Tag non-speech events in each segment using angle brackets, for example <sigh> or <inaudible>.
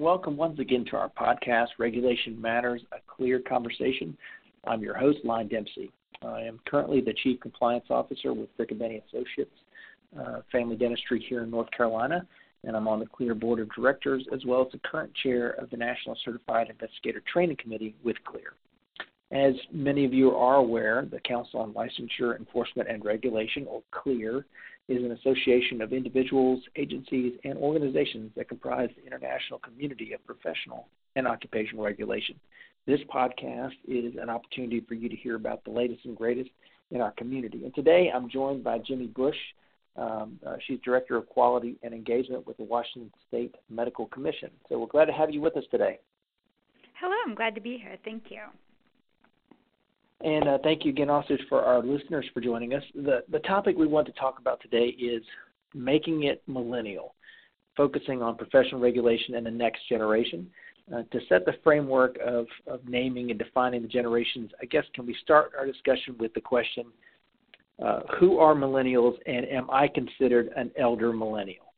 Welcome once again to our podcast, Regulation Matters, a Clear Conversation. I'm your host, Lyon Dempsey. I am currently the Chief Compliance Officer with Riccobene Associates uh, Family Dentistry here in North Carolina, and I'm on the CLEAR Board of Directors as well as the current chair of the National Certified Investigator Training Committee with CLEAR. As many of you are aware, the Council on Licensure Enforcement and Regulation, or CLEAR, is an association of individuals, agencies, and organizations that comprise the international community of professional and occupational regulation. This podcast is an opportunity for you to hear about the latest and greatest in our community. And today I'm joined by Jimi Bush. Um, uh, she's Director of Quality and Engagement with the Washington State Medical Commission. So we're glad to have you with us today. Hello, I'm glad to be here. Thank you. And uh, thank you again, also, for our listeners for joining us. The, the topic we want to talk about today is making it millennial, focusing on professional regulation and the next generation. Uh, to set the framework of, of naming and defining the generations, I guess can we start our discussion with the question uh, who are millennials and am I considered an elder millennial?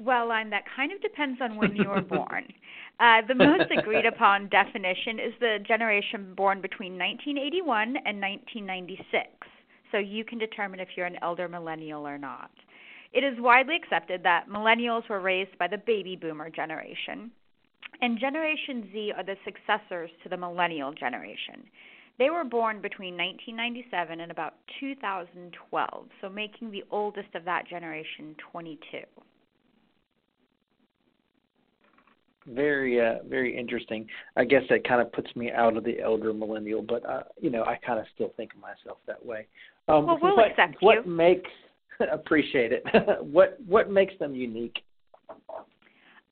Well, and that kind of depends on when you were <laughs> born. Uh, the most agreed upon definition is the generation born between 1981 and 1996. So you can determine if you're an elder millennial or not. It is widely accepted that millennials were raised by the baby boomer generation, and Generation Z are the successors to the millennial generation. They were born between 1997 and about 2012, so making the oldest of that generation 22. Very uh, very interesting. I guess that kind of puts me out of the elder millennial, but uh, you know I kind of still think of myself that way. Um, well, we'll what, accept what you. makes <laughs> appreciate it. <laughs> what what makes them unique?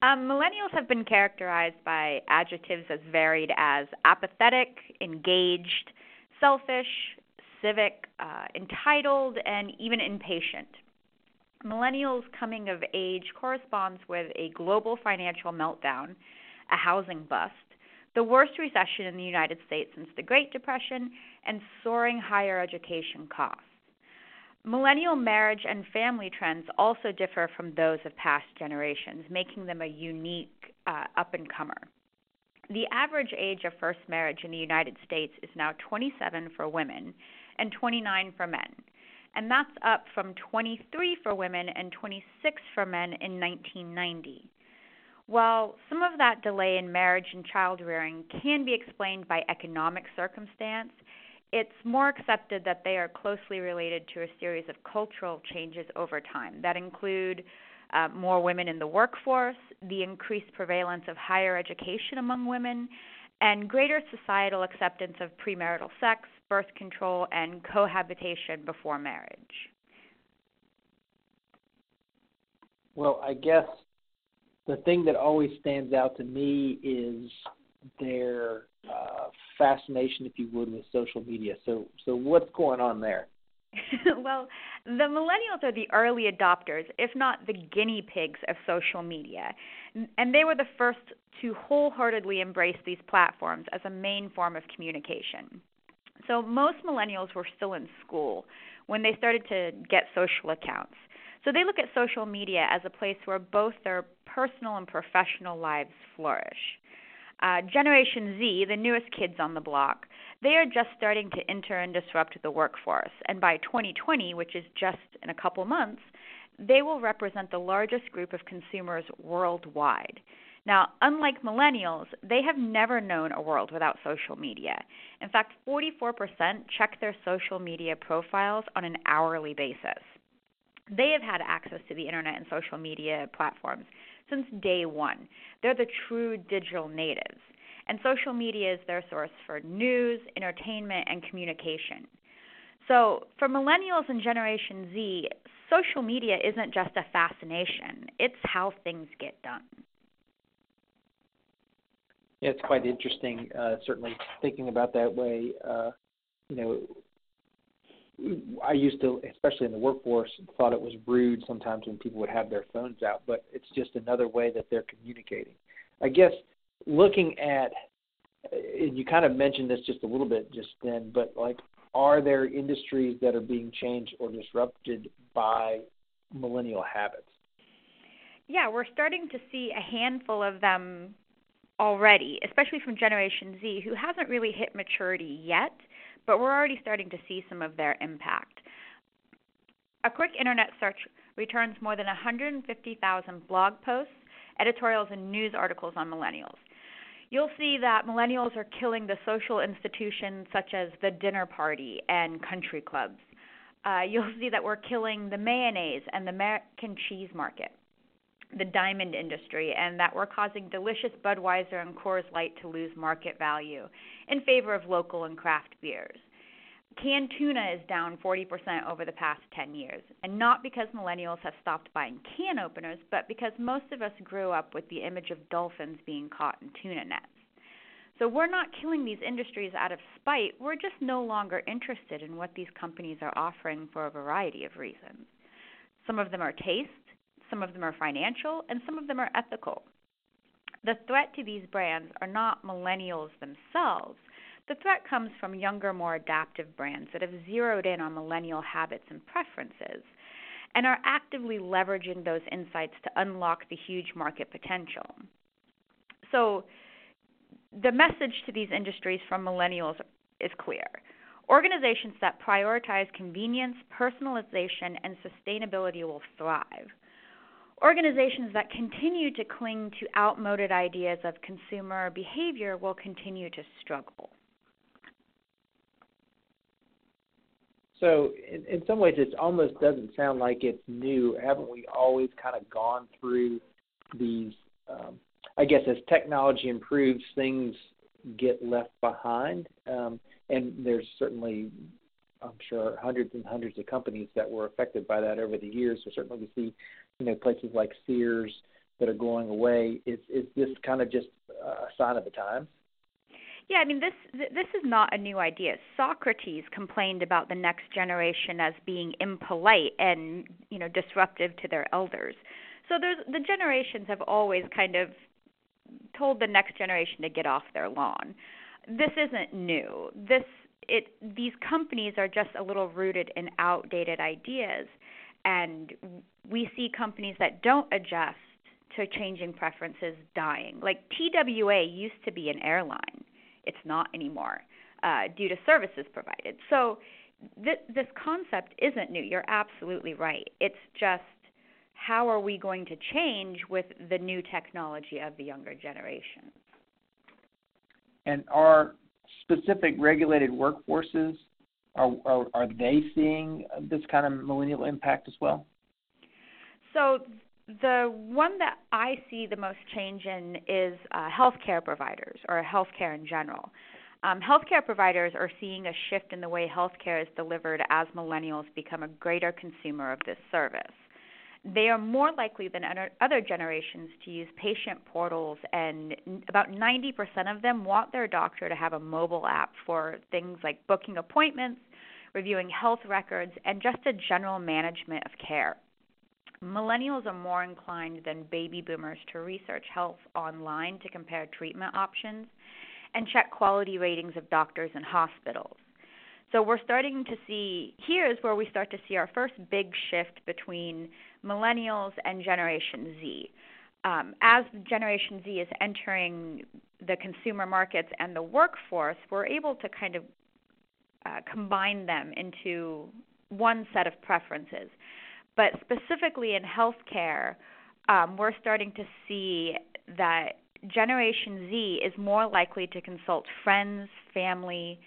Um, millennials have been characterized by adjectives as varied as apathetic, engaged, selfish, civic, uh, entitled, and even impatient. Millennials' coming of age corresponds with a global financial meltdown, a housing bust, the worst recession in the United States since the Great Depression, and soaring higher education costs. Millennial marriage and family trends also differ from those of past generations, making them a unique uh, up and comer. The average age of first marriage in the United States is now 27 for women and 29 for men and that's up from 23 for women and 26 for men in 1990. While some of that delay in marriage and child rearing can be explained by economic circumstance, it's more accepted that they are closely related to a series of cultural changes over time that include uh, more women in the workforce, the increased prevalence of higher education among women, and greater societal acceptance of premarital sex, birth control, and cohabitation before marriage? Well, I guess the thing that always stands out to me is their uh, fascination, if you would, with social media. So, so what's going on there? <laughs> well, the millennials are the early adopters, if not the guinea pigs of social media. And they were the first to wholeheartedly embrace these platforms as a main form of communication. So most millennials were still in school when they started to get social accounts. So they look at social media as a place where both their personal and professional lives flourish. Uh, Generation Z, the newest kids on the block, they are just starting to enter and disrupt the workforce. And by 2020, which is just in a couple months, they will represent the largest group of consumers worldwide. Now, unlike millennials, they have never known a world without social media. In fact, 44% check their social media profiles on an hourly basis. They have had access to the internet and social media platforms since day one. They're the true digital natives. And social media is their source for news, entertainment, and communication. So, for millennials and Generation Z, social media isn't just a fascination, it's how things get done. Yeah, it's quite interesting. Uh, certainly thinking about that way. Uh, you know, I used to, especially in the workforce, thought it was rude sometimes when people would have their phones out, but it's just another way that they're communicating. I guess looking at, and you kind of mentioned this just a little bit just then, but like, are there industries that are being changed or disrupted by millennial habits? yeah, we're starting to see a handful of them already, especially from Generation Z, who hasn't really hit maturity yet, but we're already starting to see some of their impact. A quick internet search returns more than 150,000 blog posts, editorials, and news articles on millennials. You'll see that millennials are killing the social institutions such as the dinner party and country clubs. Uh, you'll see that we're killing the mayonnaise and the American cheese market the diamond industry and that we're causing delicious Budweiser and Coors Light to lose market value in favor of local and craft beers. Canned tuna is down 40% over the past 10 years, and not because millennials have stopped buying can openers, but because most of us grew up with the image of dolphins being caught in tuna nets. So we're not killing these industries out of spite, we're just no longer interested in what these companies are offering for a variety of reasons. Some of them are taste, some of them are financial, and some of them are ethical. The threat to these brands are not millennials themselves. The threat comes from younger, more adaptive brands that have zeroed in on millennial habits and preferences and are actively leveraging those insights to unlock the huge market potential. So, the message to these industries from millennials is clear. Organizations that prioritize convenience, personalization, and sustainability will thrive. Organizations that continue to cling to outmoded ideas of consumer behavior will continue to struggle. So, in, in some ways, it almost doesn't sound like it's new. Haven't we always kind of gone through these? Um, I guess as technology improves, things get left behind, um, and there's certainly, I'm sure, hundreds and hundreds of companies that were affected by that over the years. So certainly, we see you know, places like Sears that are going away. Is is this kind of just a sign of the times? Yeah, I mean this this is not a new idea. Socrates complained about the next generation as being impolite and you know disruptive to their elders. So there's the generations have always kind of told the next generation to get off their lawn. This isn't new. This it these companies are just a little rooted in outdated ideas and we see companies that don't adjust to changing preferences dying. Like TWA used to be an airline, it's not anymore uh, due to services provided. So th- this concept isn't new. You're absolutely right. It's just how are we going to change with the new technology of the younger generation? And are specific regulated workforces are, are, are they seeing this kind of millennial impact as well? So the one that I see the most change in is uh, healthcare providers or healthcare in general. Um, healthcare providers are seeing a shift in the way healthcare is delivered as millennials become a greater consumer of this service. They are more likely than other generations to use patient portals, and about 90% of them want their doctor to have a mobile app for things like booking appointments, reviewing health records, and just a general management of care. Millennials are more inclined than baby boomers to research health online to compare treatment options and check quality ratings of doctors and hospitals. So we're starting to see here's where we start to see our first big shift between millennials and Generation Z. Um, as Generation Z is entering the consumer markets and the workforce, we're able to kind of uh, combine them into one set of preferences. But specifically in healthcare, um, we're starting to see that Generation Z is more likely to consult friends, family,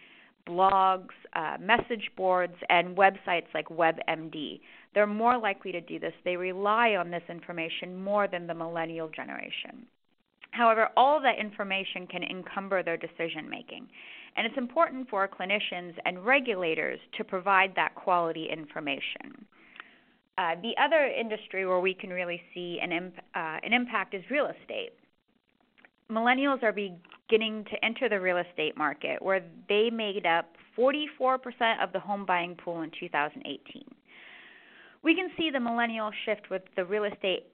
blogs, uh, message boards, and websites like WebMD. They're more likely to do this. They rely on this information more than the millennial generation. However, all that information can encumber their decision making. And it's important for clinicians and regulators to provide that quality information. Uh, the other industry where we can really see an, imp- uh, an impact is real estate. Millennials are beginning to enter the real estate market, where they made up 44% of the home buying pool in 2018. We can see the millennial shift with the real estate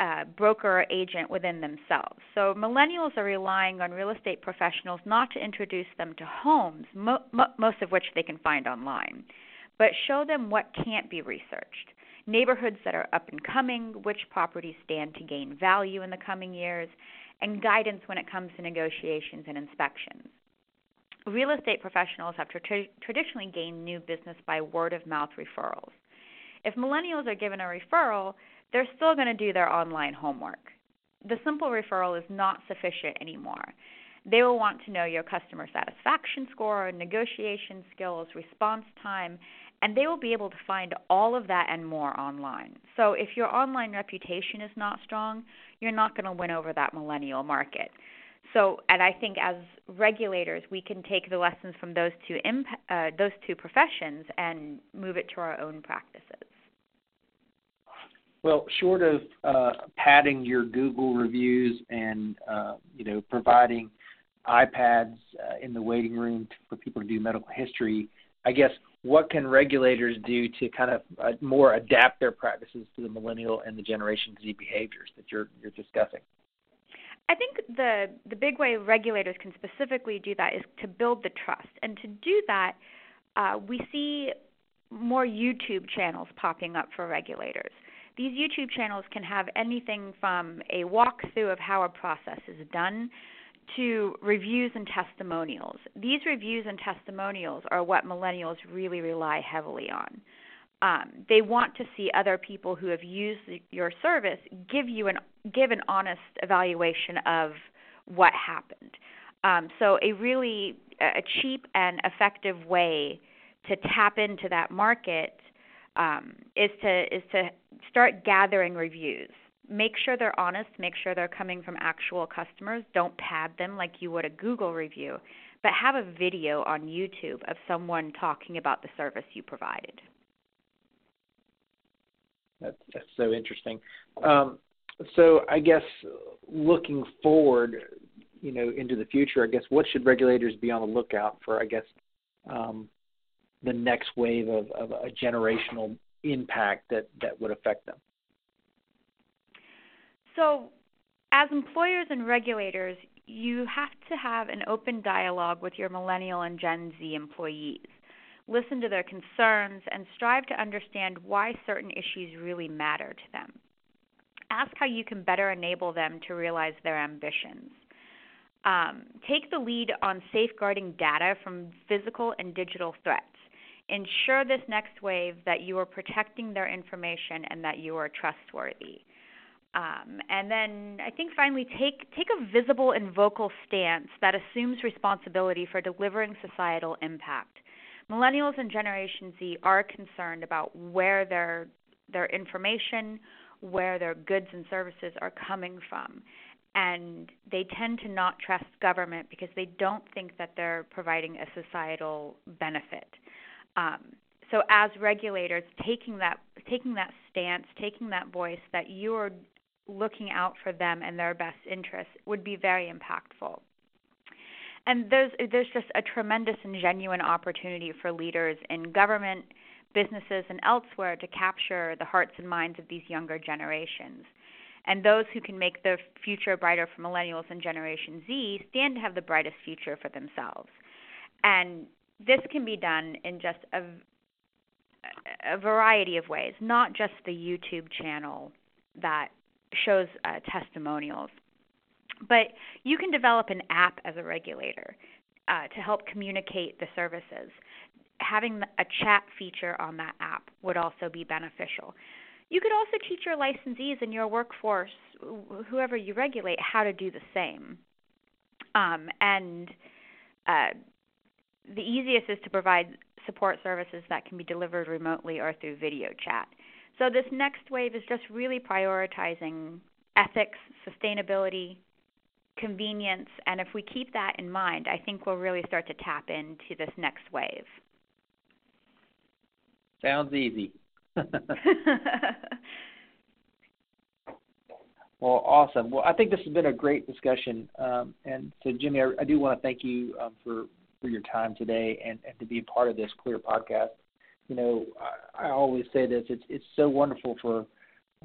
uh, broker or agent within themselves. So millennials are relying on real estate professionals not to introduce them to homes, mo- mo- most of which they can find online, but show them what can't be researched. Neighborhoods that are up and coming, which properties stand to gain value in the coming years, and guidance when it comes to negotiations and inspections. Real estate professionals have tra- traditionally gained new business by word of mouth referrals. If millennials are given a referral, they're still going to do their online homework. The simple referral is not sufficient anymore. They will want to know your customer satisfaction score, negotiation skills, response time, and they will be able to find all of that and more online. So if your online reputation is not strong, you're not going to win over that millennial market. So, and I think as regulators, we can take the lessons from those two imp- uh, those two professions and move it to our own practices. Well, short of uh, padding your Google reviews and uh, you know providing iPads uh, in the waiting room for people to do medical history, I guess what can regulators do to kind of uh, more adapt their practices to the millennial and the Generation Z behaviors that you're you're discussing? I think the the big way regulators can specifically do that is to build the trust, and to do that, uh, we see more YouTube channels popping up for regulators. These YouTube channels can have anything from a walkthrough of how a process is done to reviews and testimonials. These reviews and testimonials are what millennials really rely heavily on. Um, they want to see other people who have used your service give you an give an honest evaluation of what happened. Um, so a really a cheap and effective way to tap into that market um, is to is to start gathering reviews make sure they're honest, make sure they're coming from actual customers. Don't pad them like you would a Google review, but have a video on YouTube of someone talking about the service you provided. That's, that's so interesting. Um, so I guess looking forward, you know, into the future, I guess what should regulators be on the lookout for? I guess um, the next wave of, of a generational impact that that would affect them. So, as employers and regulators, you have to have an open dialogue with your millennial and Gen Z employees. Listen to their concerns and strive to understand why certain issues really matter to them. Ask how you can better enable them to realize their ambitions. Um, take the lead on safeguarding data from physical and digital threats. Ensure this next wave that you are protecting their information and that you are trustworthy. Um, and then I think finally take take a visible and vocal stance that assumes responsibility for delivering societal impact. Millennials and Generation Z are concerned about where their their information, where their goods and services are coming from. And they tend to not trust government because they don't think that they're providing a societal benefit. Um, so as regulators taking that taking that stance taking that voice that you're looking out for them and their best interests would be very impactful. And there's there's just a tremendous and genuine opportunity for leaders in government, businesses, and elsewhere to capture the hearts and minds of these younger generations. And those who can make the future brighter for millennials and Generation Z stand to have the brightest future for themselves. And this can be done in just a, a variety of ways, not just the YouTube channel that shows uh, testimonials. But you can develop an app as a regulator uh, to help communicate the services. Having a chat feature on that app would also be beneficial. You could also teach your licensees and your workforce, whoever you regulate, how to do the same. Um, and uh, the easiest is to provide support services that can be delivered remotely or through video chat. So this next wave is just really prioritizing ethics, sustainability, convenience, and if we keep that in mind, I think we'll really start to tap into this next wave. Sounds easy. <laughs> <laughs> well, awesome. Well, I think this has been a great discussion, um, and so Jimi, I, I, do want to thank you um, for for your time today and, and to be a part of this Clear podcast you know, I, I always say this: it's it's so wonderful for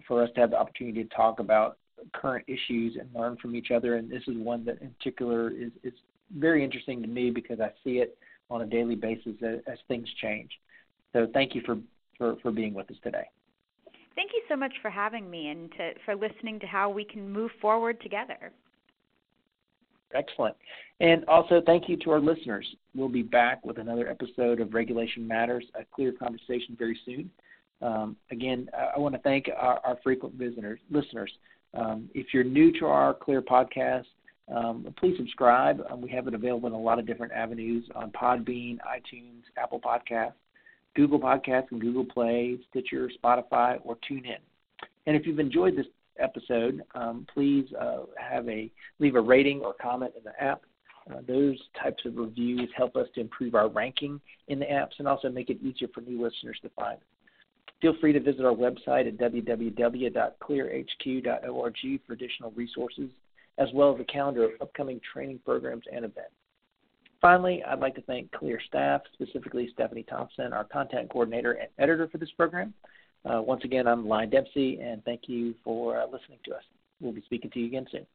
for us to have the opportunity to talk about current issues and learn from each other. And this is one that, in particular, is is very interesting to me because I see it on a daily basis as, as things change. So, thank you for, for for being with us today. Thank you so much for having me and to, for listening to how we can move forward together. Excellent. And also, thank you to our listeners. We'll be back with another episode of Regulation Matters, a clear conversation very soon. Um, again, I want to thank our, our frequent visitors, listeners. Um, if you're new to our Clear podcast, um, please subscribe. Um, we have it available in a lot of different avenues on Podbean, iTunes, Apple Podcasts, Google Podcasts, and Google Play, Stitcher, Spotify, or TuneIn. And if you've enjoyed this episode, um, please uh, have a leave a rating or comment in the app. Uh, those types of reviews help us to improve our ranking in the apps and also make it easier for new listeners to find. Feel free to visit our website at www.clearhq.org for additional resources, as well as a calendar of upcoming training programs and events. Finally, I'd like to thank Clear staff, specifically Stephanie Thompson, our content coordinator and editor for this program. Uh, once again, I'm Lyon Dempsey, and thank you for uh, listening to us. We'll be speaking to you again soon.